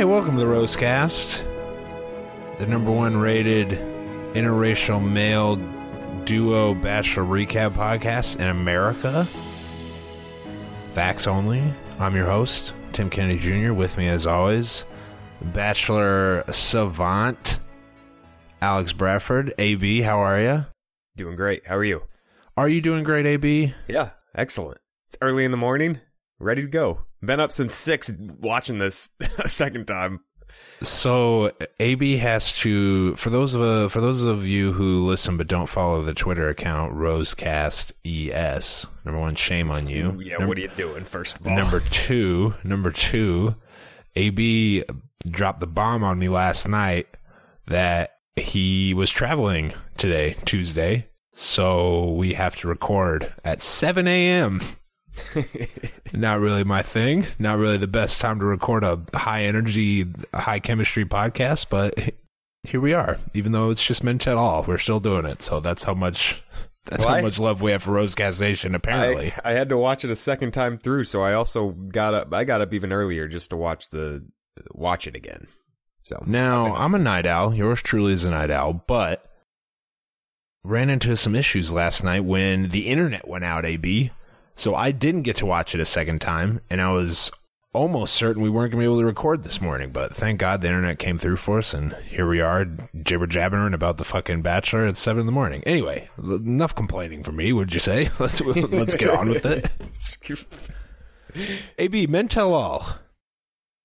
Hey, welcome to the Rosecast, the number one rated interracial male duo bachelor recap podcast in America. Facts only. I'm your host, Tim Kennedy Jr. With me, as always, Bachelor savant Alex Bradford. AB, how are you? Doing great. How are you? Are you doing great, AB? Yeah, excellent. It's early in the morning, ready to go. Been up since six watching this a second time. So AB has to for those of uh, for those of you who listen but don't follow the Twitter account Rosecast ES. Number one, shame on you. Yeah, Num- what are you doing first of all? Number two, number two, AB dropped the bomb on me last night that he was traveling today, Tuesday. So we have to record at 7 a.m. Not really my thing. Not really the best time to record a high energy, high chemistry podcast, but here we are. Even though it's just meant at all, we're still doing it. So that's how much that's Well, how I- much love we have for Rosecast Nation. Apparently, I, I had to watch it a second time through, so I also got up. I got up even earlier just to watch the watch it again. So Now, I'm a night owl. Yours truly is a night owl, but ran into some issues last night when the internet went out, AB. So I didn't get to watch it a second time, and I was almost certain we weren't going to be able to record this morning, but thank God the internet came through for us, and here we are, jibber jabbering about the fucking Bachelor at 7 in the morning. Anyway, enough complaining for me, would you say? Let's, let's get on with it. AB, men tell all.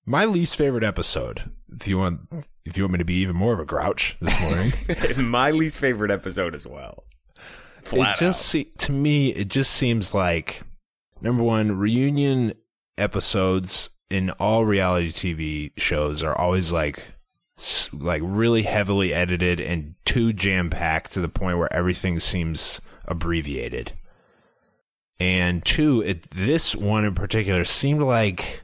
My least favorite episode. If you want, if you want me to be even more of a grouch this morning, my least favorite episode as well. Flat it just se- to me it just seems like number one reunion episodes in all reality TV shows are always like like really heavily edited and too jam packed to the point where everything seems abbreviated. And two, it this one in particular seemed like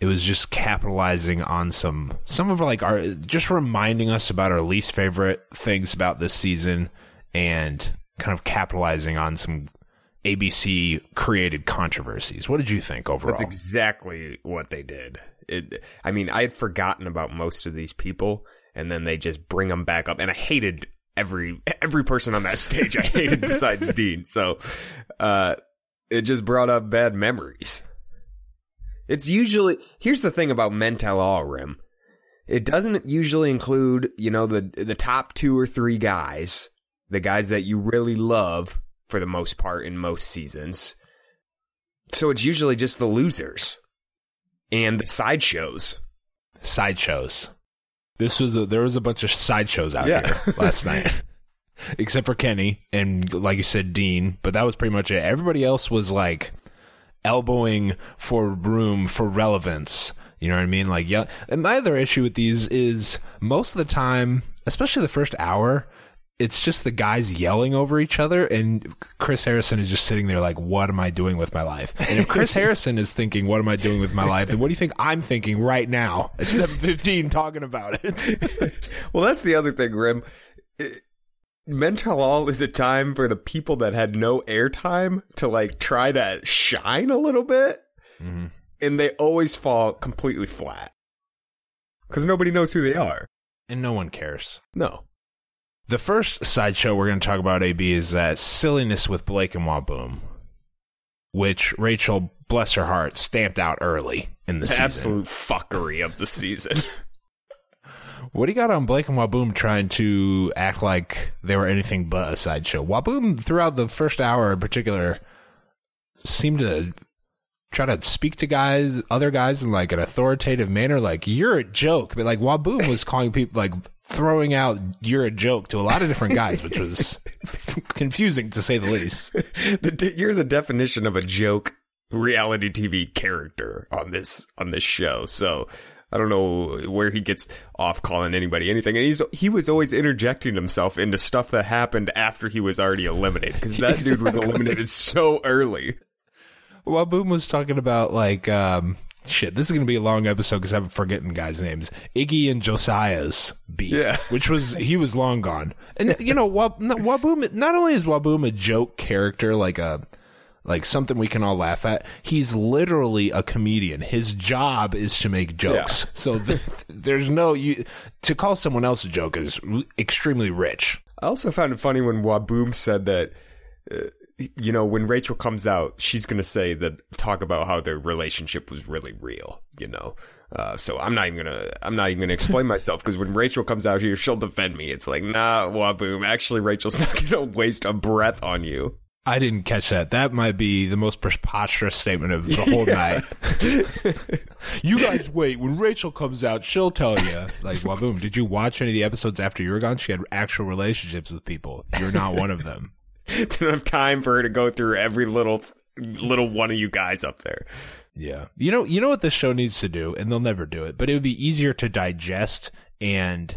it was just capitalizing on some some of like our just reminding us about our least favorite things about this season and kind of capitalizing on some ABC created controversies. What did you think overall? That's exactly what they did. It, I mean, I had forgotten about most of these people, and then they just bring them back up. And I hated every every person on that stage. I hated besides Dean. So, uh, it just brought up bad memories. It's usually here's the thing about Men Tell All Rim. It doesn't usually include, you know, the the top two or three guys, the guys that you really love for the most part in most seasons. So it's usually just the losers and the sideshows. sideshows. This was a, there was a bunch of sideshows out Yeah. here last night, except for Kenny and like you said, Dean. But that was pretty much it. Everybody else was like elbowing for room for relevance. You know what I mean? Like, yeah. And my other issue with these is most of the time, especially the first hour, it's just the guys yelling over each other and Chris Harrison is just sitting there like what am I doing with my life? And if Chris Harrison is thinking what am I doing with my life? Then what do you think I'm thinking right now at 7:15 talking about it? well, that's the other thing, Rim. It- All is a time for the people that had no airtime to like try to shine a little bit, mm-hmm. and they always fall completely flat because nobody knows who they are. and no one cares. No, The first sideshow we're going to talk about, AB, is that silliness with Blake and Waboom, which Rachel, bless her heart, stamped out early in the season. absolute fuckery of the season. What do you got on Blake and Waboom trying to act like they were anything but a sideshow? Waboom, throughout the first hour in particular, seemed to try to speak to guys, other guys, in like an authoritative manner. Like you're a joke, but like Waboom was calling people like throwing out "you're a joke" to a lot of different guys, which was confusing to say the least. the, you're the definition of a joke reality TV character on this on this show. So I don't know where he gets off calling anybody anything, and he's he was always interjecting himself into stuff that happened after he was already eliminated because that dude was eliminated so early. Waboom was talking about like um shit. This is gonna be a long episode because I'm forgetting guys' names. Iggy and Josiah's beef, Yeah. which was he was long gone. And you know, Wab- no, Waboom. Not only is Waboom a joke character, like a like something we can all laugh at. He's literally a comedian. His job is to make jokes. So th- there's no you to call someone else a joke is extremely rich. I also found it funny when Waboom said that. Uh, you know, when Rachel comes out, she's gonna say that talk about how their relationship was really real. You know, uh, so I'm not even gonna I'm not even gonna explain myself because when Rachel comes out here, she'll defend me. It's like, nah, Waboom. Actually, Rachel's not gonna waste a breath on you. I didn't catch that. That might be the most preposterous statement of the whole night. you guys wait. When Rachel comes out, she'll tell you. Like, Waboom, did you watch any of the episodes after you were gone? She had actual relationships with people. You're not one of them. they don't have time for her to go through every little little one of you guys up there. Yeah. You know, you know what this show needs to do, and they'll never do it, but it would be easier to digest and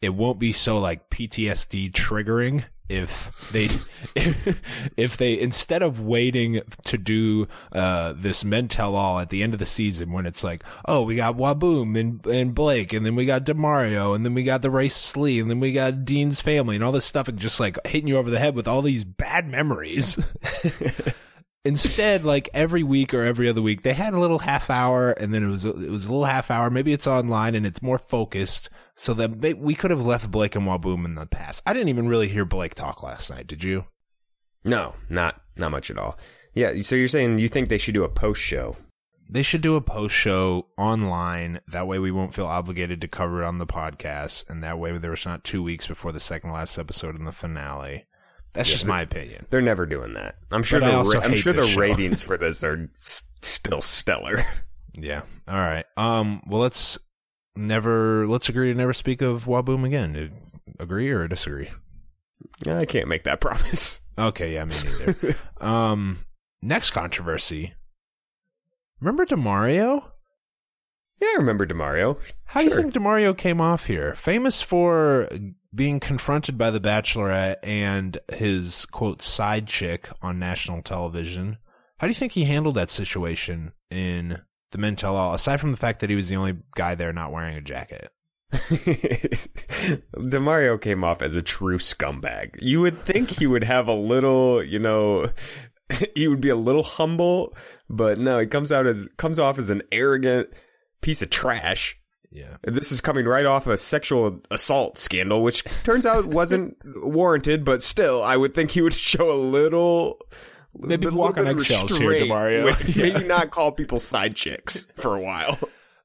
it won't be so like PTSD triggering if they if they instead of waiting to do uh this men tell all at the end of the season when it's like oh we got Waboom and and Blake and then we got Demario and then we got the racist Lee and then we got Dean's family and all this stuff and just like hitting you over the head with all these bad memories Instead, like every week or every other week, they had a little half hour, and then it was it was a little half hour. Maybe it's online and it's more focused, so that we could have left Blake and Waboom in the past. I didn't even really hear Blake talk last night. Did you? No, not not much at all. Yeah, so you're saying you think they should do a post show? They should do a post show online. That way, we won't feel obligated to cover it on the podcast, and that way, there's not two weeks before the second last episode and the finale. That's just my opinion. They're never doing that. I'm sure. The also ra- I'm sure the show. ratings for this are s- still stellar. Yeah. All right. Um. Well, let's never let's agree to never speak of Waboom again. Agree or disagree? I can't make that promise. Okay, yeah, me neither. um, next controversy. Remember Demario? Yeah, I remember Demario. How do you think Demario came off here? Famous for being confronted by the Bachelorette and his quote side chick on national television. How do you think he handled that situation in the Men Tell All? Aside from the fact that he was the only guy there not wearing a jacket. Demario came off as a true scumbag. You would think he would have a little, you know, he would be a little humble, but no, he comes out as comes off as an arrogant piece of trash. Yeah. This is coming right off a sexual assault scandal, which turns out wasn't warranted, but still, I would think he would show a little. Maybe walk on eggshells here. Demario. Maybe not call people side chicks for a while.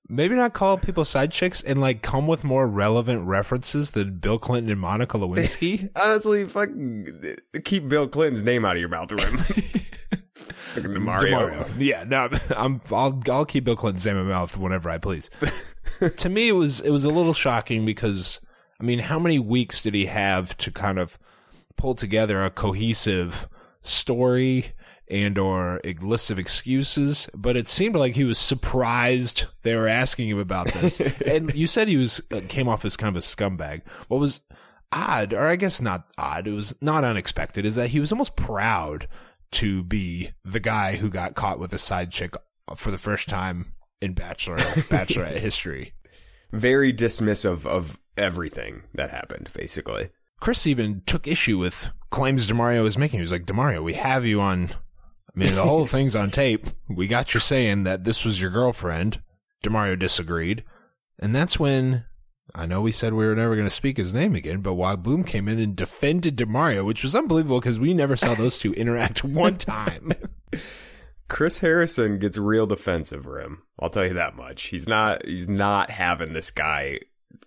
Maybe not call people side chicks and like come with more relevant references than Bill Clinton and Monica Lewinsky. Honestly, fuck, keep Bill Clinton's name out of your mouth, Rim. Fucking Demario. Demario. Yeah, no, I'm I'll I'll keep Bill Clinton's name in my mouth whenever I please. to me, it was it was a little shocking because I mean, how many weeks did he have to kind of pull together a cohesive story and or a list of excuses? But it seemed like he was surprised they were asking him about this. and you said he was uh, came off as kind of a scumbag. What was odd, or I guess not odd, it was not unexpected, is that he was almost proud to be the guy who got caught with a side chick for the first time in Bachelor Bachelorette history. Very dismissive of everything that happened, basically. Chris even took issue with claims Demario was making. He was like, Demario, we have you on. I mean, the whole thing's on tape. We got you saying that this was your girlfriend. Demario disagreed. And that's when I know we said we were never going to speak his name again, but Waboom came in and defended Demario, which was unbelievable because we never saw those two interact one time. Chris Harrison gets real defensive for him. I'll tell you that much. He's not he's not having this guy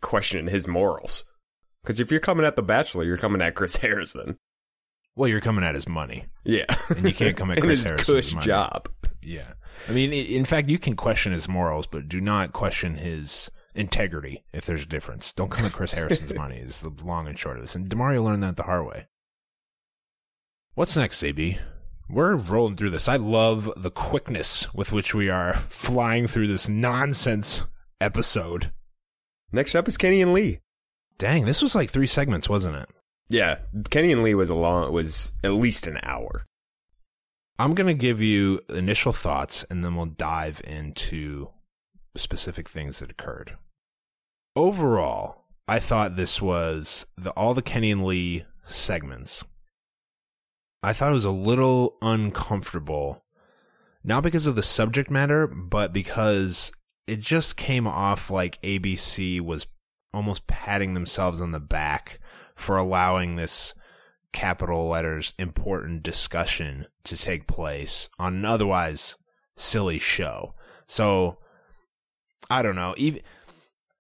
questioning his morals. Because if you're coming at the Bachelor, you're coming at Chris Harrison. Well, you're coming at his money. Yeah, and you can't come at Chris his Harrison's money. job. Yeah, I mean, in fact, you can question his morals, but do not question his integrity. If there's a difference, don't come at Chris Harrison's money. Is the long and short of this. And Demario learned that the hard way. What's next, AB? We're rolling through this. I love the quickness with which we are flying through this nonsense episode. Next up is Kenny and Lee. Dang, this was like three segments, wasn't it? Yeah, Kenny and Lee was a long was at least an hour. I'm to give you initial thoughts and then we'll dive into specific things that occurred. Overall, I thought this was the all the Kenny and Lee segments. I thought it was a little uncomfortable, not because of the subject matter, but because it just came off like ABC was almost patting themselves on the back for allowing this capital letters important discussion to take place on an otherwise silly show. So I don't know. Even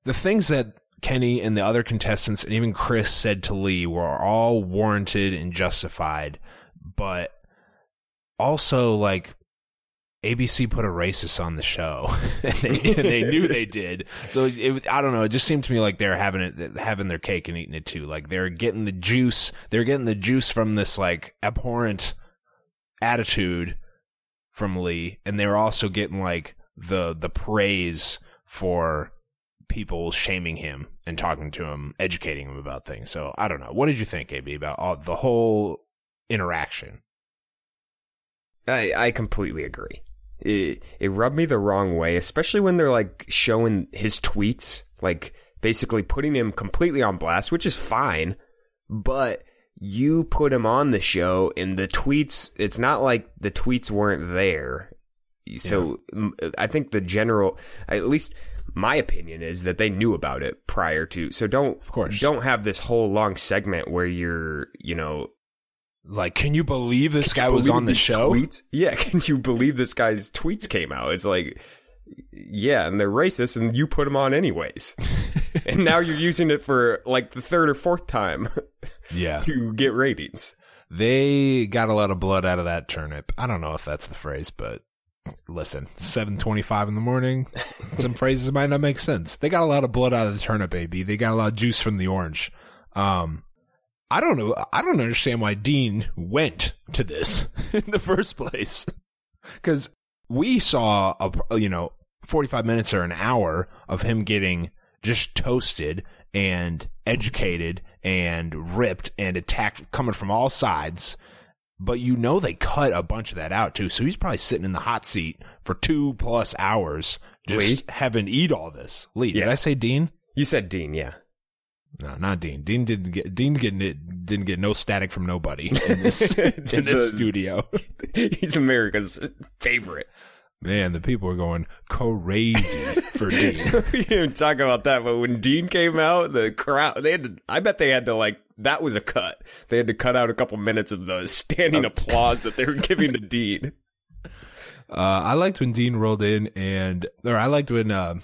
the things that Kenny and the other contestants and even Chris said to Lee were all warranted and justified, but also like ABC put a racist on the show, and, they, and they knew they did. So it, I don't know. It just seemed to me like they're having it, having their cake and eating it too. Like they're getting the juice. They're getting the juice from this like abhorrent attitude from Lee, and they're also getting like the the praise for people shaming him and talking to him, educating him about things. So I don't know. What did you think, AB, about all, the whole interaction? I I completely agree. It it rubbed me the wrong way, especially when they're like showing his tweets, like basically putting him completely on blast, which is fine, but you put him on the show and the tweets it's not like the tweets weren't there. So I think the general at least my opinion is that they knew about it prior to. So don't Of course. don't have this whole long segment where you're, you know, Like, can you believe this guy was on the show? Tweets? Yeah, can you believe this guy's tweets came out? It's like, yeah, and they're racist, and you put them on anyways, and now you're using it for like the third or fourth time Yeah. to get ratings. They got a lot of blood out of that turnip. I don't know if that's the phrase, but listen, 725 in the morning, some phrases might not make sense. They got a lot of blood out of the turnip, baby. They got a lot of juice from the orange. Um, I don't know. I don't understand why Dean went to this in the first place. Cause we saw a, you know, 45 minutes or an hour of him getting just toasted and educated and ripped and attacked coming from all sides. But you know they cut a bunch of that out too. So he's probably sitting in the hot seat for two plus hours just Lee? having eat all this. Lee, did I say Dean? You said Dean, yeah. No, not Dean. Dean didn't get Dean didn't didn't get no static from nobody in this in this The- studio. He's America's favorite. Man, the people are going crazy for Dean. we didn't even talk about that, but when Dean came out, the crowd they had to I bet they had to like that was a cut. They had to cut out a couple minutes of the standing applause that they were giving to Dean. Uh, I liked when Dean rolled in, and or I liked when uh,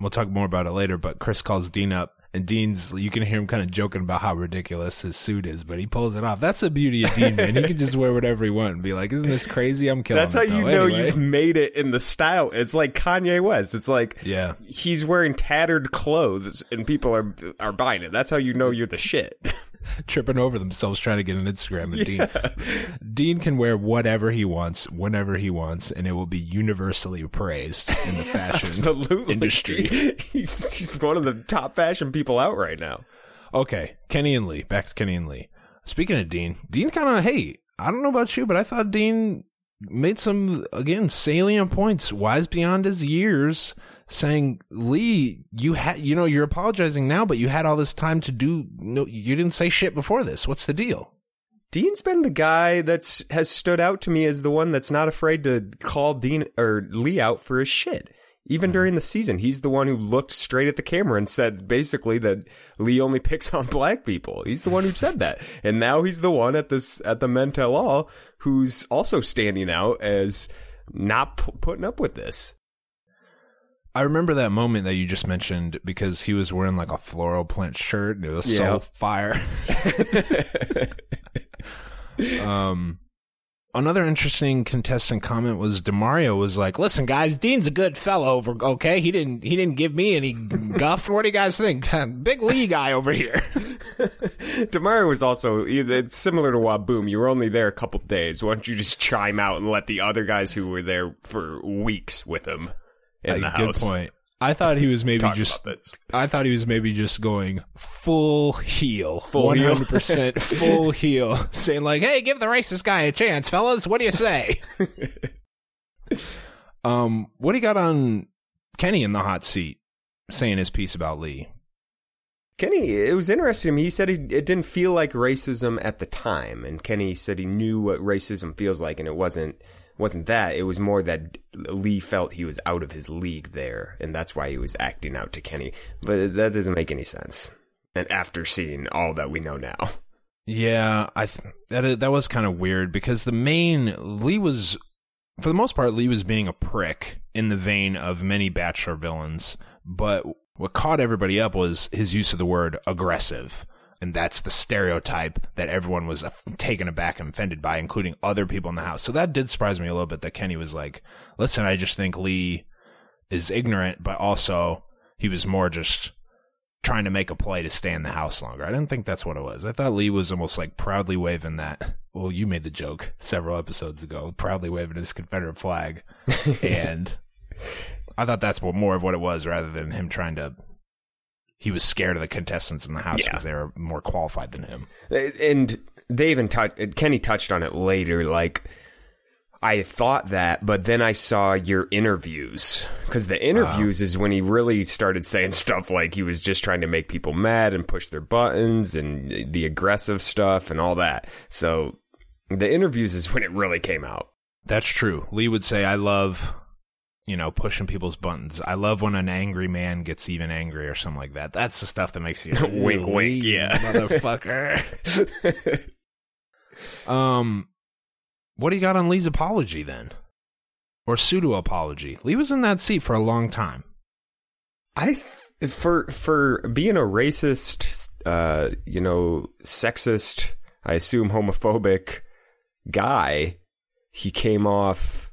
we'll talk more about it later. But Chris calls Dean up, and Dean's you can hear him kind of joking about how ridiculous his suit is, but he pulls it off. That's the beauty of Dean, man. He can just wear whatever he wants and be like, "Isn't this crazy? I'm killing." It. That's how you know Anyway. you've made it in the style. It's like Kanye West. It's like Yeah. he's wearing tattered clothes and people are are buying it. That's how you know you're the shit. tripping over themselves trying to get an Instagram. And Dean, Dean can wear whatever he wants, whenever he wants, and it will be universally praised in the fashion Absolutely. industry. He's he's one of the top fashion people out right now. Okay, Kenny and Lee. Back to Kenny and Lee. Speaking of Dean, Dean kind of, hey, I don't know about you, but I thought Dean made some, again, salient points, wise beyond his years, saying, Lee, you had, you know, you're apologizing now, but you had all this time to do, no, you didn't say shit before this. What's the deal? Dean's been the guy that's has stood out to me as the one that's not afraid to call Dean or Lee out for his shit. Even hmm. during the season, he's the one who looked straight at the camera and said basically that Lee only picks on black people. He's the one who said that. And now he's the one at this at the Men Tell All who's also standing out as not p- putting up with this. I remember that moment that you just mentioned because he was wearing like a floral print shirt and it was Yeah. so fire. um, another interesting contestant comment was Demario was like, "Listen, guys, Dean's a good fellow. Over okay, he didn't he didn't give me any guff. What do you guys think? Big Lee guy over here." Demario was also it's similar to Waboom. You were only there a couple days. Why don't you just chime out and let the other guys who were there for weeks with him in the Like, good point. I thought he was maybe just. I thought he was maybe just going full heel, Full heel? hundred percent full heel, saying like, "Hey, give the racist guy a chance, fellas. What do you say?" um, what do you got on Kenny in the hot seat, saying his piece about Lee? Kenny, it was interesting. He said he, it didn't feel like racism at the time, and Kenny said he knew what racism feels like, and it wasn't wasn't that. It was more that Lee felt he was out of his league there, and that's why he was acting out to Kenny. But that doesn't make any sense. And after seeing all that we know now, Yeah, I th- that that was kind of weird because the main Lee was, for the most part, Lee was being a prick in the vein of many Bachelor villains. But what caught everybody up was his use of the word aggressive, and that's the stereotype that everyone was uh, taken aback and offended by, including other people in the house. So that did surprise me a little bit that Kenny was like, "Listen, I just think Lee is ignorant, but also he was more just." trying to make a play to stay in the house longer. I didn't think that's what it was. I thought Lee was almost like proudly waving that. Well, you made the joke several episodes ago, proudly waving his Confederate flag, and I thought that's more of what it was, rather than him trying to. He was scared of the contestants in the house Yeah. because they were more qualified than him. and they even touched. Kenny touched on it later. Like I thought that, but then I saw your interviews because the interviews is when he really started saying stuff like he was just trying to make people mad and push their buttons and the aggressive stuff and all that. So the interviews is when it really came out. That's true. Lee would say, "I love." You know, pushing people's buttons. I love when an angry man gets even angry or something like that. That's the stuff that makes you Wink, wink, Lee, yeah. motherfucker. Um, what do you got on Lee's apology then, or pseudo apology? Lee was in that seat for a long time. I th- for for being a racist, uh, you know, sexist, I assume homophobic guy, he came off.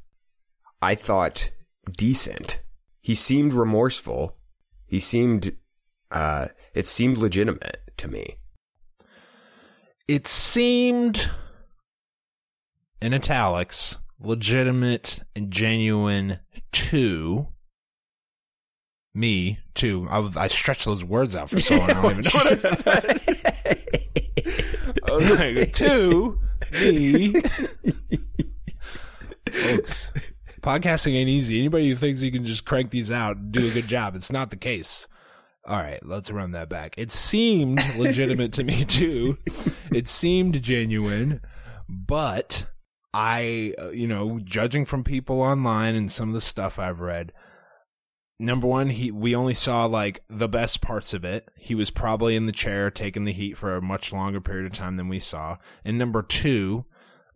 I thought decent. He seemed remorseful. He seemed. Uh, it seemed legitimate to me. It seemed, in italics, legitimate and genuine to me too. I, I stretched those words out for so long. I don't even know what I said. I was like, to me, folks. Podcasting ain't easy. Anybody who thinks you can just crank these out and do a good job, it's not the case. All right, let's run that back. It seemed legitimate to me too. It seemed genuine, but I, uh, you know, judging from people online and some of the stuff I've read, number one, he we only saw like the best parts of it. He was probably in the chair taking the heat for a much longer period of time than we saw. And number two,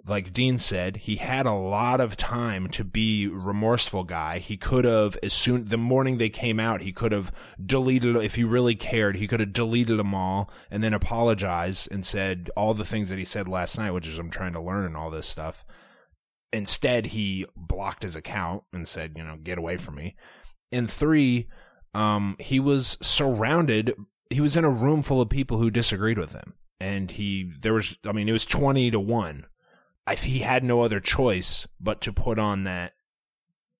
like Dean said, he had a lot of time to be remorseful guy. He could have, as soon, the morning they came out, he could have deleted, if he really cared, he could have deleted them all and then apologized and said all the things that he said last night, which is I'm trying to learn and all this stuff. Instead, he blocked his account and said, you know, get away from me. And three, um, he was surrounded, he was in a room full of people who disagreed with him. And he, there was, I mean, it was 20 to 1 he had no other choice but to put on that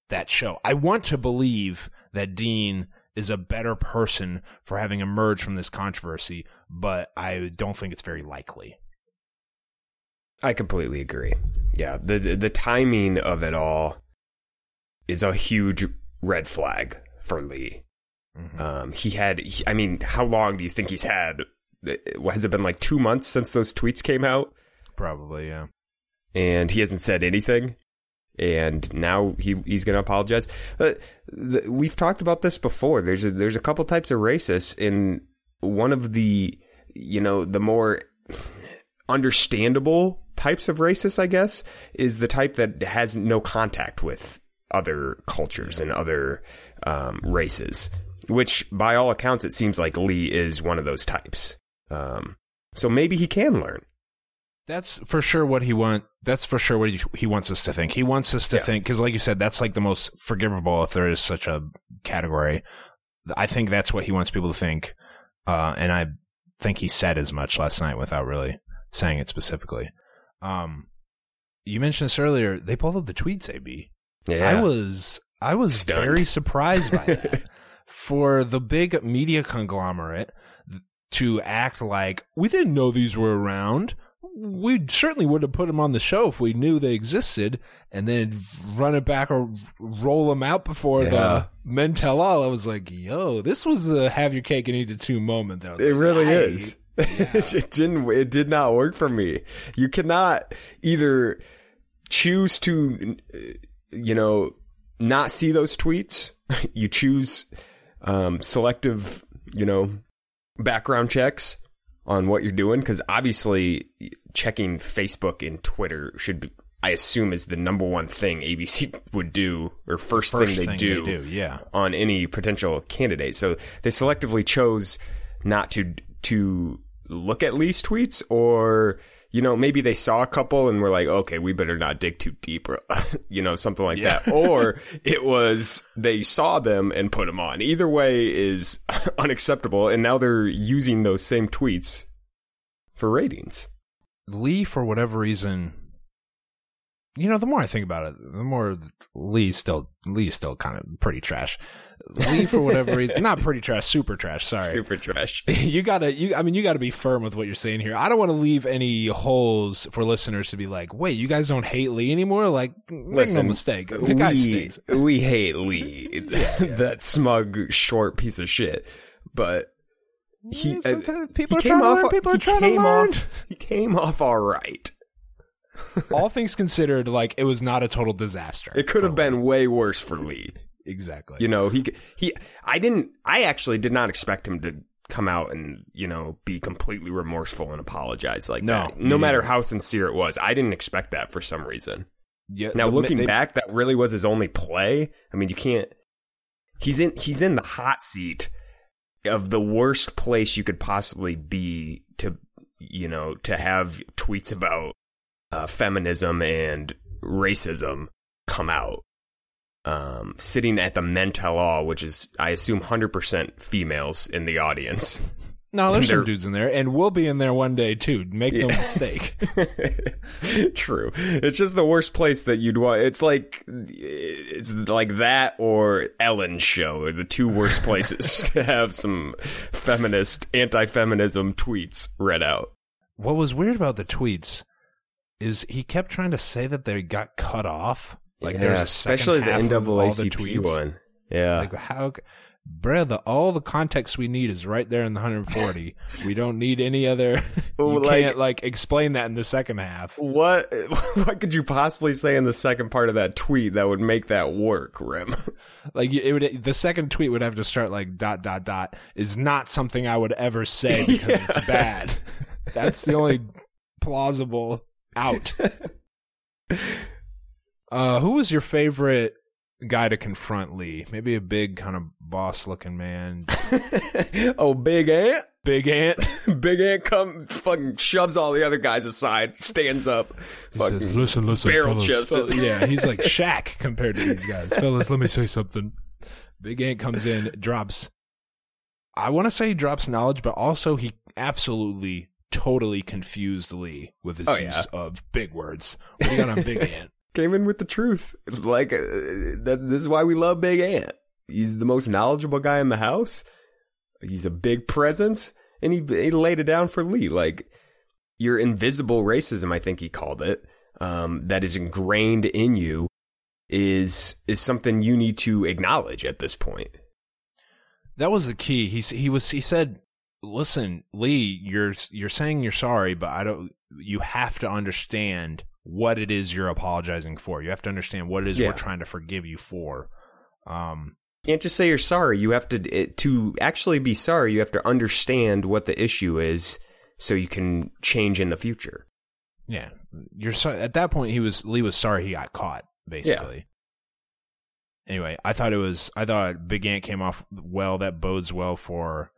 that show. I want to believe that Dean is a better person for having emerged from this controversy, but I don't think it's very likely. I completely agree. Yeah, the the, timing of it all is a huge red flag for Lee. Mm-hmm. Um, he had, I mean, how long do you think he's had? Has it been like two months since those tweets came out? Probably, yeah. And he hasn't said anything. And now he he's going to apologize. Uh, the, we've talked about this before. There's a, there's a couple types of racists, and one of the you know the more understandable types of racists, I guess, is the type that has no contact with other cultures and other um, races. Which, by all accounts, it seems like Lee is one of those types. Um, so maybe he can learn. That's for sure what he want. That's for sure what he, he wants us to think. He wants us to Yeah. think because, like you said, that's like the most forgivable if there is such a category. I think that's what he wants people to think, uh, and I think he said as much last night without really saying it specifically. Um, you mentioned this earlier. They pulled up the tweets, AB. Yeah, I was I was Stunned. very surprised by that. For the big media conglomerate to act like we didn't know these were around. We certainly would have put them on the show if we knew they existed, and then run it back or roll them out before Yeah. the men tell all. I was like, "Yo, this was a have your cake and eat it too moment." Was It like, really is. it didn't. It did not work for me. You cannot either choose to, you know, not see those tweets. You choose um, selective, you know, background checks on what you're doing because obviously checking Facebook and Twitter should. Be, I assume is the number one thing ABC would do or first, First thing they do yeah. on any potential candidate. So they selectively chose not to to look at Lee's tweets or you know maybe they saw a couple and were like okay we better not dig too deep or you know something like Yeah. that. Or it was they saw them and put them on. Either way is unacceptable. And now they're using those same tweets for ratings. Lee, for whatever reason, you know, the more I think about it, the more Lee's still Lee's still kind of pretty trash. Lee, for whatever reason, not pretty trash, super trash. Sorry, super trash you gotta, you. I mean, you gotta be firm with what you're saying here. I don't want to leave any holes for listeners to be like, "Wait, you guys don't hate Lee anymore?" Like, make no mistake, the guy we, stinks. we hate Lee, that smug, short piece of shit. But he, Yeah, uh, sometimes people he are came trying to off- learn. People are trying to learn. He came off all right. All things considered, like it was not a total disaster. It could have been way worse for Lee. Lee. exactly. You know, he he. I didn't. I actually did not expect him to come out and you know be completely remorseful and apologize like No, that. No matter how sincere it was, I didn't expect that for some reason. yeah, Now the- looking they- back, that really was his only play. I mean, you can't. He's in. He's in the hot seat of the worst place you could possibly be to, you know, to have tweets about uh, feminism and racism come out. Um, sitting at the men tell all, which is, I assume, hundred percent females in the audience. No, there's some dudes in there, and we'll be in there one day too. Make no mistake. True. It's just the worst place that you'd want. It's like it's like that or Ellen's show are the two worst places to have some feminist, anti-feminism tweets read out. what was weird about the tweets is he kept trying to say that they got cut off. Like there's a especially the of the one. Yeah. Like how, bruh, the all the context we need is right there in the 140. we don't need any other. You like- can't like explain that in the second half. what what could you possibly say in the second part of that tweet that would make that work, Rim? Like it would, the second tweet would have to start like dot dot dot is not something I would ever say because it's bad. That's the only plausible out. Uh, who was your favorite guy to confront Lee? Maybe a big kind of boss looking man. oh, Big Ant? Big Ant. Big Ant come fucking shoves all the other guys aside, stands up, fucking listen, listen, barrel chested. yeah, he's like Shaq compared to these guys. fellas, let me say something. Big Ant comes in, drops. I want to say he drops knowledge, but also he absolutely, totally confused Lee with his Oh, use of big words. What do you got on Big Ant? came in with the truth. Like uh, that. This is why we love Big Ant. He's the most knowledgeable guy in the house. He's a big presence, and he he laid it down for Lee like your invisible racism. I think he called it um, that is ingrained in you is is something you need to acknowledge at this point. That was the key. He he was he said, "Listen, Lee, you're you're saying you're sorry, but I don't. You have to understand what it is you're apologizing for. You have to understand what it is Yeah. we're trying to forgive you for." Um, You can't just say you're sorry. You have to it, to actually be sorry. You have to understand what the issue is, so you can change in the future. yeah, you're so at that point he was Lee was sorry he got caught basically. Anyway, I thought it was I thought Big Ant came off well. That bodes well for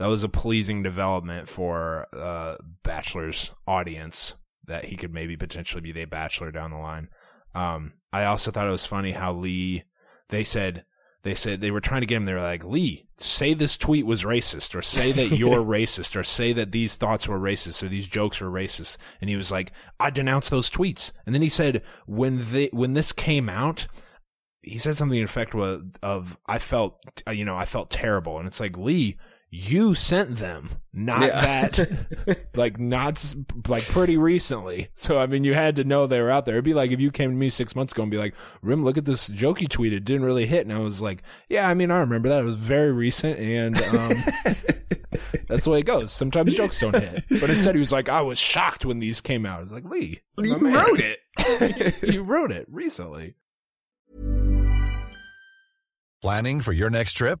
that was a pleasing development for uh Bachelor's audience that he could maybe potentially be the Bachelor down the line. Um, I also thought it was funny how Lee they said they said they were trying to get him. They were like, Lee, say this tweet was racist, or say that you're racist, or say that these thoughts were racist, or these jokes were racist. And he was like, I denounce those tweets. And then he said, when they when this came out, he said something in effect of, of I felt, you know, I felt terrible. And it's like, Lee, you sent them, not Yeah. that, like, not like pretty recently. So, I mean, you had to know they were out there. It'd be like if you came to me six months ago and be like, Rim, look at this joke you tweeted. It didn't really hit. And I was like, yeah, I mean, I remember that. It was very recent. And, um, that's the way it goes. Sometimes jokes don't hit. But instead, he was like, I was shocked when these came out. I was like, Lee, You man, wrote it. you wrote it recently. Planning for your next trip?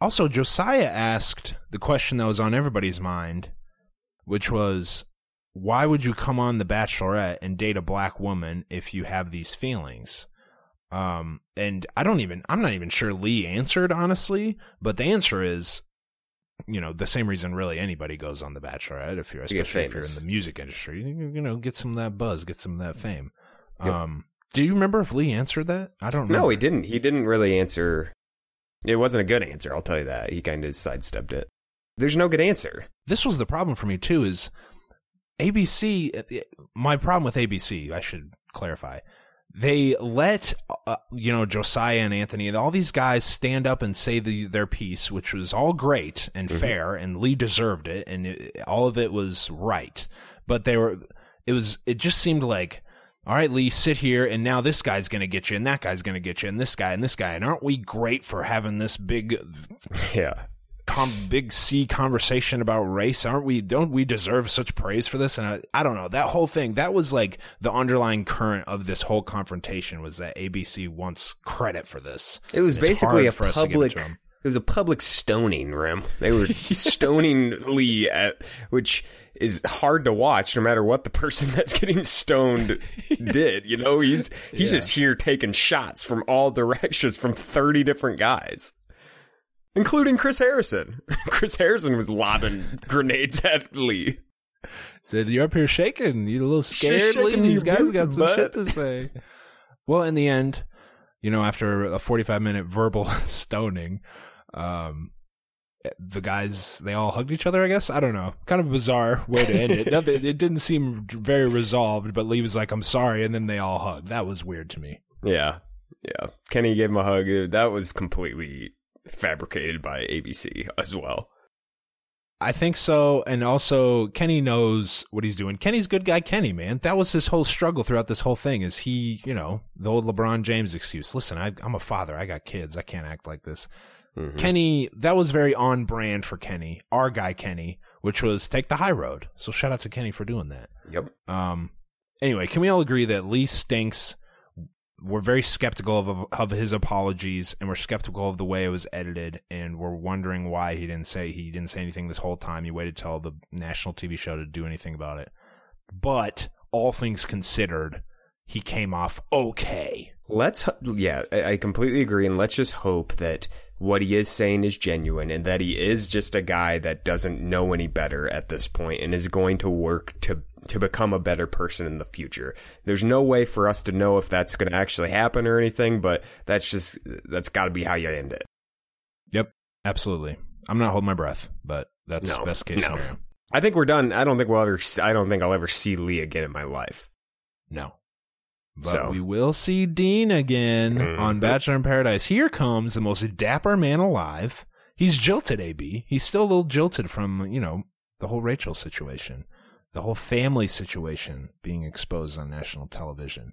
Also, Josiah asked the question that was on everybody's mind, which was, why would you come on The Bachelorette and date a black woman if you have these feelings? Um, and I don't even, I'm not even sure Lee answered, honestly, but the answer is, you know, the same reason really anybody goes on The Bachelorette if you're, especially if you're in the music industry, you, you know, get some of that buzz, get some of that fame. Yep. Um, do you remember if Lee answered that? I don't know. No, he didn't. He didn't really answer. It wasn't a good answer. I'll tell you that. He kind of sidestepped it. There's no good answer. this was the problem for me too is ABC uh, uh, my problem with ABC I should clarify they let uh, you know Josiah and Anthony and all these guys stand up and say the, their piece which was all great and mm-hmm. fair and Lee deserved it and it, all of it was right but they were it was it just seemed like all right, Lee, sit here, and now this guy's going to get you, and that guy's going to get you, and this guy, and this guy. And aren't we great for having this big Yeah. com- big C conversation about race. Aren't we? Don't we deserve such praise for this? And I, I don't know that whole thing. That was like the underlying current of this whole confrontation was that ABC wants credit for this. It was And basically a to it public. It was a public stoning, Rim. They were stoning Lee at, which is hard to watch, no matter what the person that's getting stoned did. You know, he's he's Yeah. just here taking shots from all directions from thirty different guys, including Chris Harrison. Chris Harrison was lobbing grenades at Lee. Said you're up here shaking. You're a little scared, Lee? These guys got some bud. shit to say. well, in the end, you know, after a 45 minute verbal stoning, um, the guys they all hugged each other. I guess I don't know. Kind of a bizarre way to end it. Nothing, it didn't seem very resolved. But Lee was like, "I'm sorry," and then they all hugged. That was weird to me. Yeah, yeah. Kenny gave him a hug. That was completely fabricated by ABC as well. I think so, and also Kenny knows what he's doing. Kenny's good guy, Kenny, man. That was his whole struggle throughout this whole thing. Is he, you know, the old LeBron James excuse? Listen, I, I'm a father. I got kids. I can't act like this. Mhm. Kenny, that was very on brand for Kenny, our guy Kenny, which was take the high road. So shout out to Kenny for doing that. Yep. Um, anyway, can we all agree that Lee stinks? We're very skeptical of of his apologies, and we're skeptical of the way it was edited, and we're wondering why he didn't say he didn't say anything this whole time. He waited till the national TV show to do anything about it. But all things considered, he came off okay. Let's, yeah, I completely agree. And let's just hope that what he is saying is genuine and that he is just a guy that doesn't know any better at this point and is going to work to, to become a better person in the future. There's no way for us to know if that's going to actually happen or anything, but that's just, that's got to be how you end it. Yep, absolutely. I'm not holding my breath, but that's No, best case no. scenario. I think we're done. I don't think we'll ever, I don't think I'll ever see Lee again in my life. No. But So- we will see Dean again Mhm. on Bachelor in Paradise. Here comes the most dapper man alive. He's jilted, AB. He's still a little jilted from, you know, the whole Rachel situation, the whole family situation being exposed on national television.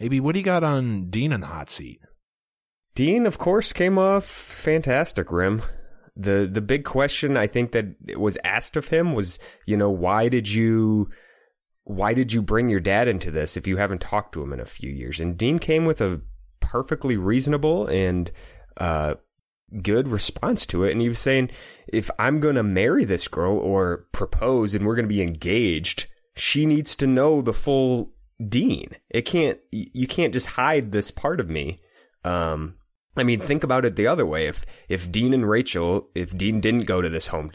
AB, what do you got on Dean in the hot seat? Dean, of course, came off fantastic, Rim. The the big question I think that was asked of him was, you know, why did you why did you bring your dad into this if you haven't talked to him in a few years? And Dean came with a perfectly reasonable and uh good response to it and he was saying if I'm going to marry this girl or propose and we're going to be engaged, she needs to know the full Dean. It can't you can't just hide this part of me. Um I mean, think about it the other way. If if Dean and Rachel, if Dean didn't go to this home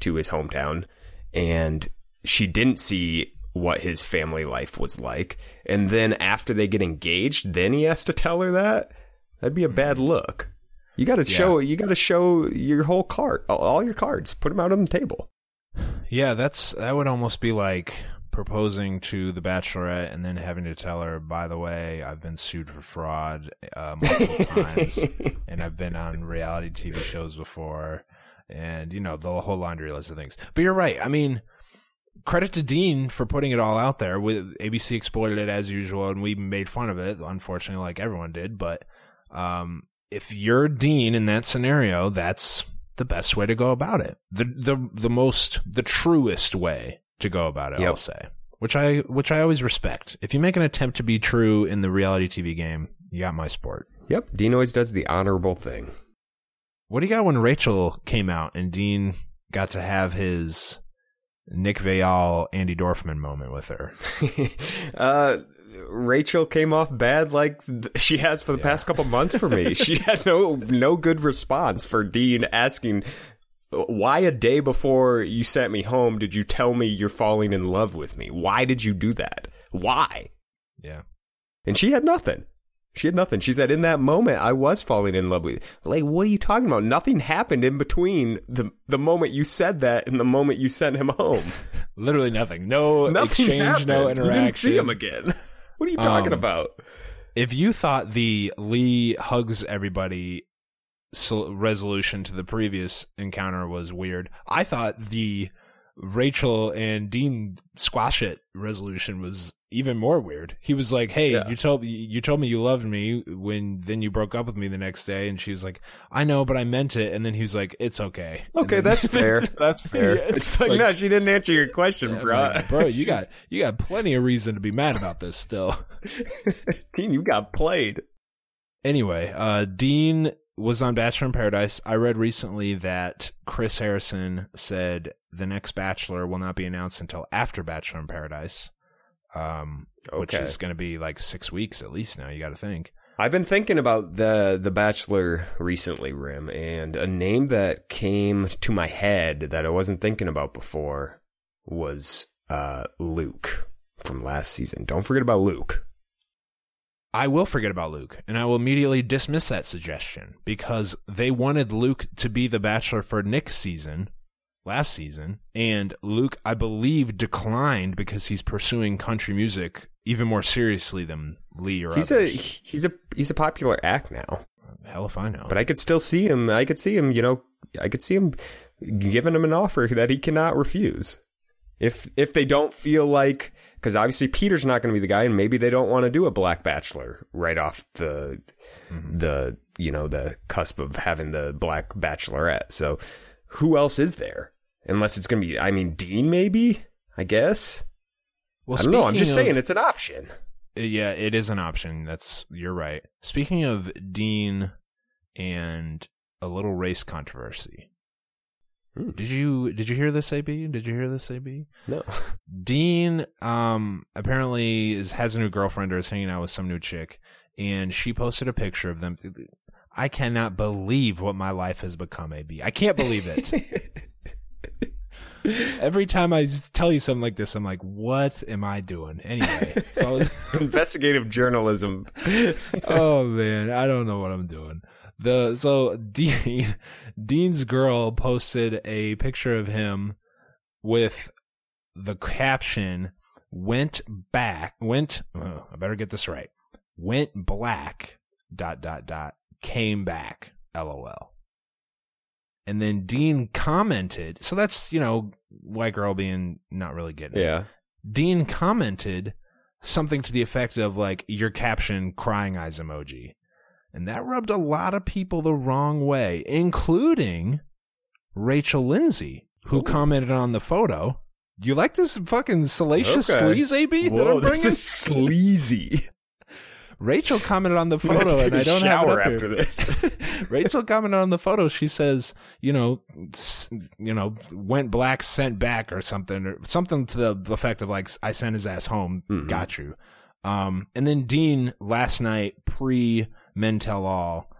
to his hometown and she didn't see what his family life was like, and then after they get engaged, then he has to tell her that, that'd be a bad look. You got to Yeah. show you got to show your whole card, all- all your cards, put them out on the table. Yeah, that's that would almost be like proposing to the bachelorette and then having to tell her, by the way, I've been sued for fraud uh, multiple times, and I've been on reality TV shows before, and you know the whole laundry list of things. But you're right. I mean, credit to Dean for putting it all out there. With ABC exploited it as usual, and we made fun of it, unfortunately, like everyone did. But um, if you're Dean in that scenario, that's the best way to go about it. The the the most the truest way to go about it, Yep. I'll say. Which I which I always respect. If you make an attempt to be true in the reality TV game, you got my sport. Yep, Dean always does the honorable thing. What do you got when Rachel came out and Dean got to have his Nick Viall, Andi Dorfman moment with her? uh, Rachel came off bad like she has for the past couple months for me. she had no no good response for Dean asking why a day before you sent me home did you tell me you're falling in love with me? Why did you do that? Why? Yeah. And she had nothing. She had nothing. She said, in that moment, I was falling in love with you. Like, what are you talking about? Nothing happened in between the the moment you said that and the moment you sent him home. Literally nothing. No Nothing exchange, no interaction. You didn't see him again. What are you talking Um, about? if you thought the Lee hugs everybody resolution to the previous encounter was weird, I thought the Rachel and Dean squash it resolution was even more weird. He was like, "Hey, Yeah. you told you told me you loved me when then you broke up with me the next day," and she was like, "I know, but I meant it." And then he was like, "It's okay." Okay, then- that's fair. That's fair. Yeah, it's like, no, she didn't answer your question, Yeah, bro. like, bro, you got you got plenty of reason to be mad about this still. Dean, you got played. Anyway, uh, Dean was on Bachelor in Paradise. I read recently that Chris Harrison said the next Bachelor will not be announced until after Bachelor in Paradise, um, which is going to be like six weeks at least now. You got to think. I've been thinking about the the Bachelor recently, Rim, and a name that came to my head that I wasn't thinking about before was uh, Luke from last season. Don't forget about Luke. I will forget about Luke, and I will immediately dismiss that suggestion because they wanted Luke to be the Bachelor for Nick's season, last season, and Luke, I believe, declined because he's pursuing country music even more seriously than Lee or He's a he's a he's a popular act now, Hell if I know. but I could still see him. I could see him. You know, I could see him giving him an offer that he cannot refuse. If if they don't feel like because obviously Peter's not going to be the guy, and maybe they don't want to do a Black Bachelor right off the mm-hmm. the you know the cusp of having the Black Bachelorette. So who else is there? Unless it's going to be, I mean, Dean maybe. I guess. Well, I don't know. I'm just of- saying it's an option. Yeah, it is an option. That's you're right. Speaking of Dean and a little race controversy. Hmm. Did you did you hear this AB? Did you hear this AB? No. Dean um apparently is has a new girlfriend or is hanging out with some new chick and she posted a picture of them. I cannot believe what my life has become, AB. I can't believe it. Every time I tell you something like this, I'm like, what am I doing? Anyway, so Investigative journalism. oh man, I don't know what I'm doing. The so Dean Dean's girl posted a picture of him with the caption went back went oh, I better get this right. Went black dot dot dot came back lol. And then Dean commented, so that's, you know, white girl being not really getting it. Yeah. Dean commented something to the effect of like your caption crying eyes emoji. And that rubbed a lot of people the wrong way, including Rachel Lindsay, who commented on the photo. You like this fucking salacious Okay. sleaze, AB? that Whoa, this is sleazy. Rachel commented on the photo, and I don't have it shower after here. this. Rachel commented on the photo. She says, you know, s- you know, went black, sent back, or something, or something to the, the effect of like, I sent his ass home, Mhm. got you. Um, and then Dean last night, pre Men Tell All,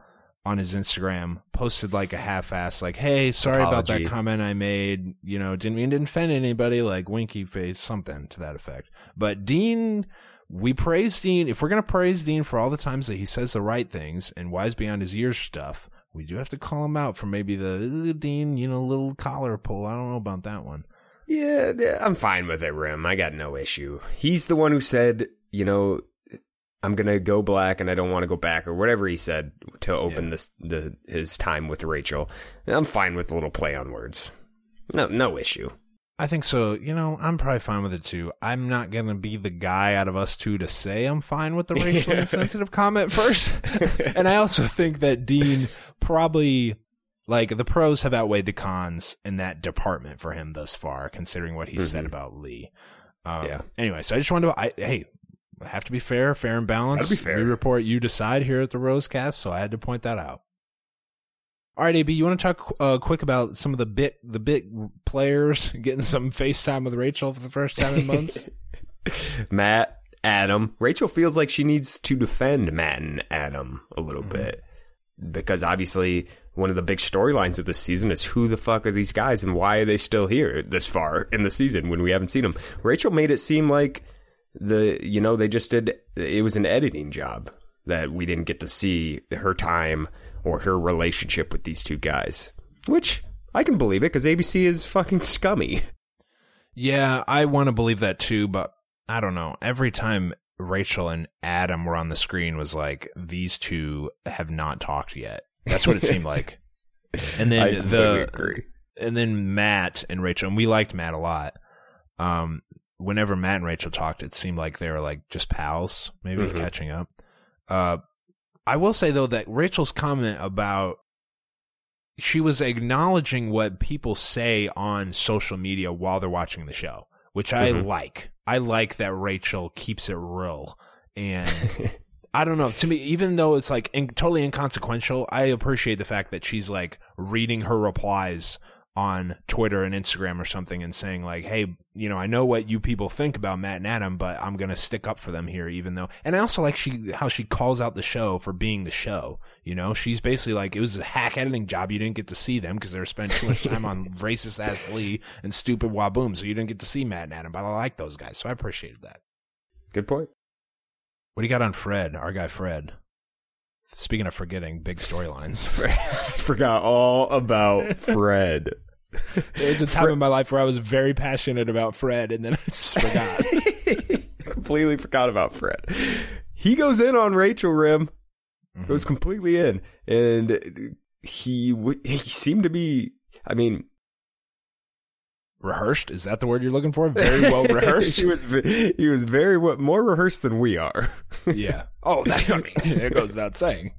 on his Instagram, posted like a half-ass, like, "Hey, sorry about that comment I made. You know, didn't mean to offend anybody. Like winky face, something to that effect." But Dean, we praise Dean. If we're gonna praise Dean for all the times that he says the right things and wise beyond his years stuff, we do have to call him out for maybe the "Ugh, Dean, you know, little collar pull. I don't know about that one. Yeah, yeah, I'm fine with it, Rim. I got no issue. He's the one who said, you know, I'm gonna go black and I don't want to go back or whatever he said to open Yeah. this the his time with Rachel. I'm fine with a little play on words. No, no issue. I think so. You know, I'm probably fine with it too. I'm not gonna be the guy out of us two to say I'm fine with the racial Yeah. insensitive comment first. and I also think that Dean probably like the pros have outweighed the cons in that department for him thus far, considering what he said Mhm. about Lee. Um, Yeah. Anyway, so I just wanted to. I, hey, I have to be fair, fair and balanced. Fair. We report, you decide here at the Rosecast, so I had to point that out. All right, AB, you want to talk uh, quick about some of the bit the bit players getting some FaceTime with Rachel for the first time in months? Matt, Adam. Rachel feels like she needs to defend Matt and Adam a little bit. Because obviously, one of the big storylines of this season is who the fuck are these guys and why are they still here this far in the season when we haven't seen them? Rachel made it seem like the, you know, they just did, it was an editing job that we didn't get to see her time or her relationship with these two guys. Which I can believe it because ABC is fucking scummy. yeah, I want to believe that too, but I don't know. Every time Rachel and Adam were on the screen was like these two have not talked yet. That's what it seemed like. And then I the agree. and then Matt and Rachel, and we liked Matt a lot. Um, whenever Matt and Rachel talked, it seemed like they were like just pals, maybe Mhm. catching up. Uh, I will say though that Rachel's comment about she was acknowledging what people say on social media while they're watching the show, which I Mhm. like. I like that Rachel keeps it real and I don't know. To me, even though it's like in, totally inconsequential, I appreciate the fact that she's like reading her replies on Twitter and Instagram or something and saying like, "Hey, you know, I know what you people think about Matt and Adam, but I'm gonna stick up for them here, even though." And I also like she how she calls out the show for being the show. You know, she's basically like, "It was a hack editing job. You didn't get to see them because they were spending too much time on racist ass Lee and stupid Waboom, so you didn't get to see Matt and Adam." But I like those guys, so I appreciated that. Good point. What do you got on Fred, our guy Fred? Speaking of forgetting big storylines, Forgot all about Fred. there was a time in my life where I was very passionate about Fred, and then I just forgot. completely forgot about Fred. He goes in on Rachel Rim. Mm-hmm. Goes completely in, and he w- he seemed to be. I mean, rehearsed. Is that the word you're looking for? Very well rehearsed. he was he was very wa- more rehearsed than we are. yeah. Oh, that I mean, it goes without saying.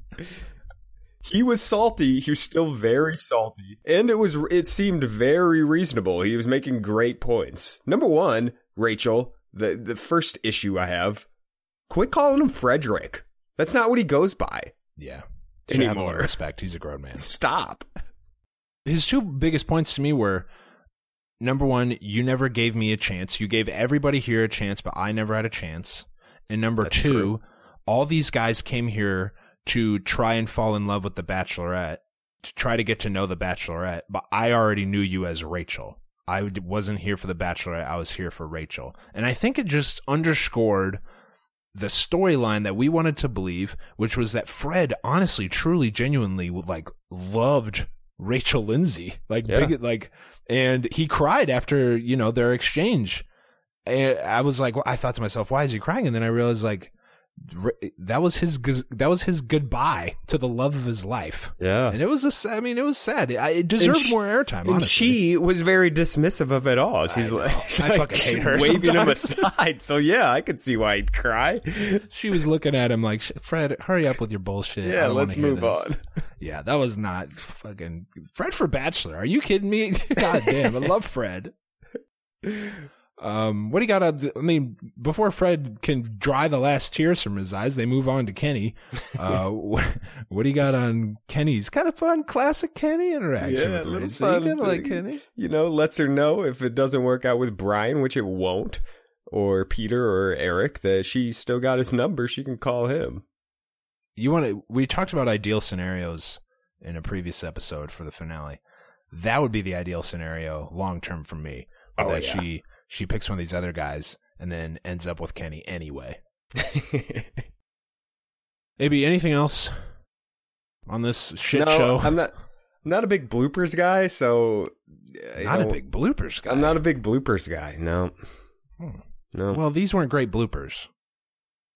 He was salty. He was still very salty, and it was it seemed very reasonable. He was making great points. Number one, Rachel. The the first issue I have. Quit calling him Frederick. That's not what he goes by. Yeah. Should have Anymore. respect. He's a grown man. Stop. his two biggest points to me were number one, you never gave me a chance. You gave everybody here a chance, but I never had a chance. And number That's two, true. all these guys came here to try and fall in love with the Bachelorette, to try to get to know the Bachelorette, but I already knew you as Rachel. I wasn't here for the Bachelorette. I was here for Rachel. And I think it just underscored the storyline that we wanted to believe, which was that Fred honestly, truly, genuinely like loved Rachel Lindsay. Like Yeah. big like and he cried after, you know, their exchange. And I was like, well, I thought to myself, why is he crying? And then I realized like that was his that was his goodbye to the love of his life. Yeah. And it was a, I mean, it was sad. It deserved sh- more airtime, And honestly. she was very dismissive of it all. She's like, she's I like fucking hate her waving sometimes. him aside. So yeah, I could see why he'd cry. she was looking at him like, Fred, hurry up with your bullshit. Yeah, let's move this." on. Yeah, that was not fucking Fred for Bachelor. Are you kidding me? God damn, I love Fred. Um, what do you got? On, I mean, before Fred can dry the last tears from his eyes, they move on to Kenny. Uh, what, what do you got on Kenny's kind of fun classic Kenny interaction? Yeah, a little fun. You like. Kenny. You know, lets her know if it doesn't work out with Bryan, which it won't, or Peter or Eric, that she still got his number. She can call him. You want to? We talked about ideal scenarios in a previous episode for the finale. That would be the ideal scenario long term for me. Oh, that yeah. she she picks one of these other guys and then ends up with Kenny anyway. Maybe anything else on this shit no, show? I'm not. I'm not a big bloopers guy, so not a big bloopers guy. I'm not a big bloopers guy. No, Hmm. no. Well, these weren't great bloopers.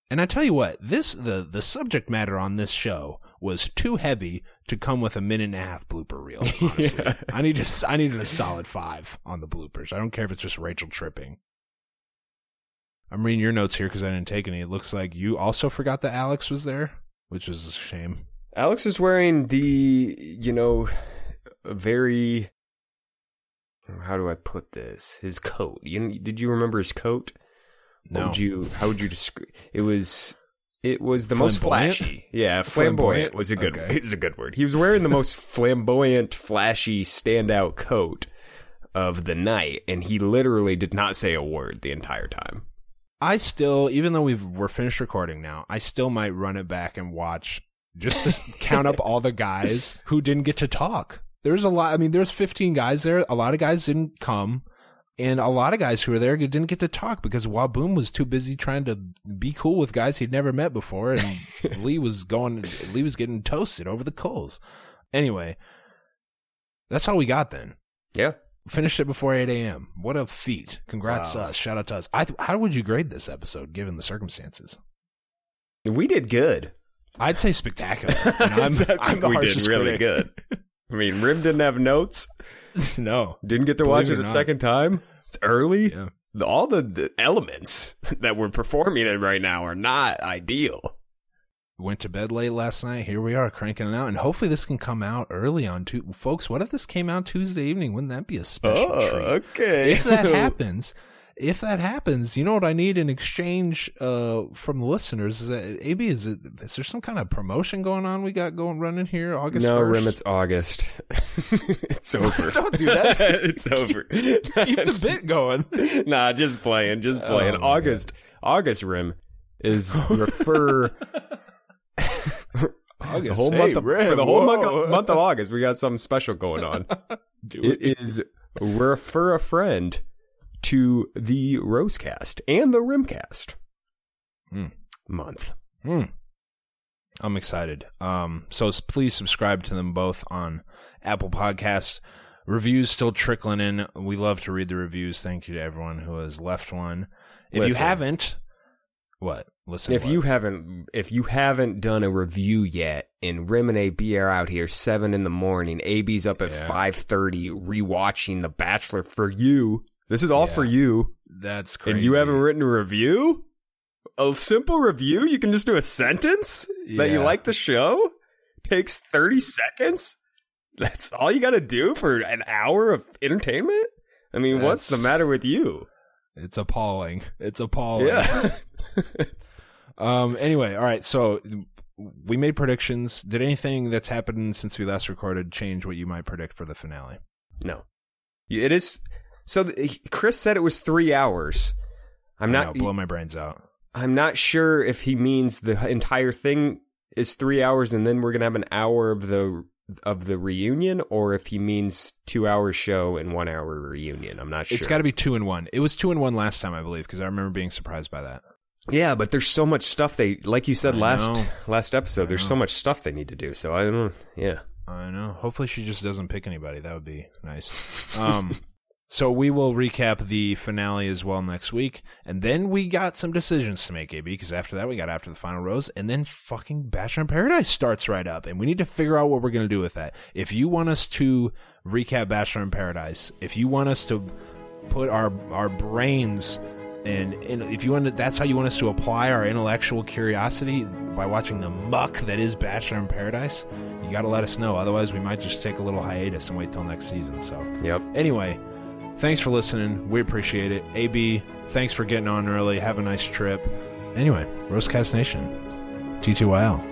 And I tell you what, this the the subject matter on this show was too heavy to come with a minute and a half blooper reel. Honestly, Yeah. I need a, I needed a solid five on the bloopers. I don't care if it's just Rachel tripping. I'm reading your notes here because I didn't take any. It looks like you also forgot that Alex was there, which is a shame. Alex is wearing the, you know, very. How do I put this? His coat. You did you remember his coat? No. would you? How would you describe? It was. It was the most flashy. Yeah, flamboyant, Flamboyant? was a good. Okay. Is a good word. He was wearing the most flamboyant, flashy, standout coat of the night, and he literally did not say a word the entire time. I still, even though we've we're finished recording now, I still might run it back and watch just to count up all the guys who didn't get to talk. There's a lot. I mean, there's 15 guys there. A lot of guys didn't come, and a lot of guys who were there didn't get to talk because Waboom was too busy trying to be cool with guys he'd never met before, and Lee was going. Lee was getting toasted over the coals. Anyway, that's all we got then. Yeah. Finished it before 8 a.m. What a feat. Congrats Wow. us. Shout out to us. I, how would you grade this episode given the circumstances? We did good. I'd say spectacular. I'm, I'm we did really good. I mean, Rim didn't have notes. no. Didn't get to Believe watch it it a second time. Early. Yeah. All the, the elements that we're performing in right now are not ideal. Went to bed late last night. Here we are cranking it out. And hopefully this can come out early on Tuesday. Folks, what if this came out Tuesday evening? Wouldn't that be a special oh, treat? Oh, okay. If that happens, if that happens, you know what I need in exchange uh, from the listeners? Is that, AB, is, it, is there some kind of promotion going on we got going running here August no, 1st? Rim, it's August. it's over. Don't do that. it's over. Keep the bit going. nah, just playing, just playing. Oh, August, August Rim is refer. August. the whole Hey, month of, Rim, for the whole month of, month of August, we got something special going on. Do It is refer a friend to the Rosecast and the Rimcast Hmm. month. Hmm. I'm excited. Um, so please subscribe to them both on Apple Podcasts. Reviews still trickling in. We love to read the reviews. Thank you to everyone who has left one. If you haven't, What? Listen. If what? you haven't if you haven't done a review yet, and Rim and AB are out here seven in the morning, AB's up at Yeah. five thirty rewatching The Bachelor for you. This is all for you. that's crazy. And you haven't written a review? A simple review? You can just do a sentence that you like the show? Takes 30 seconds? That's all you got to do for an hour of entertainment? I mean, what's the matter with you? It's appalling. It's appalling. Yeah. Um. Anyway, all right. So we made predictions. Did anything that's happened since we last recorded change what you might predict for the finale? no. It is. So th- Chris said it was three hours. I'm not. know, blow my brains out. I'm not sure if he means the entire thing is three hours and then we're gonna have an hour of the of the reunion, or if he means two hour show and one hour reunion. I'm not sure. It's got to be two and one. It was two and one last time, I believe, because I remember being surprised by that. yeah, but there's so much stuff they like you said I last know. last episode. I There's know. so much stuff they need to do. So I don't know. Yeah. I know. Hopefully, she just doesn't pick anybody. That would be nice. Um, so we will recap the finale as well next week, and then we got some decisions to make, AB. Because after that, we got after the final rose, and then fucking Bachelor in Paradise starts right up, and we need to figure out what we're gonna do with that. If you want us to recap Bachelor in Paradise, if you want us to put our our brains and, and if you want to, that's how you want us to apply our intellectual curiosity by watching the muck that is Bachelor in Paradise. You got to let us know. Otherwise, we might just take a little hiatus and wait till next season. So, Yep. anyway, thanks for listening. We appreciate it. AB, thanks for getting on early. Have a nice trip. Anyway, Rosecast Nation, TTYL.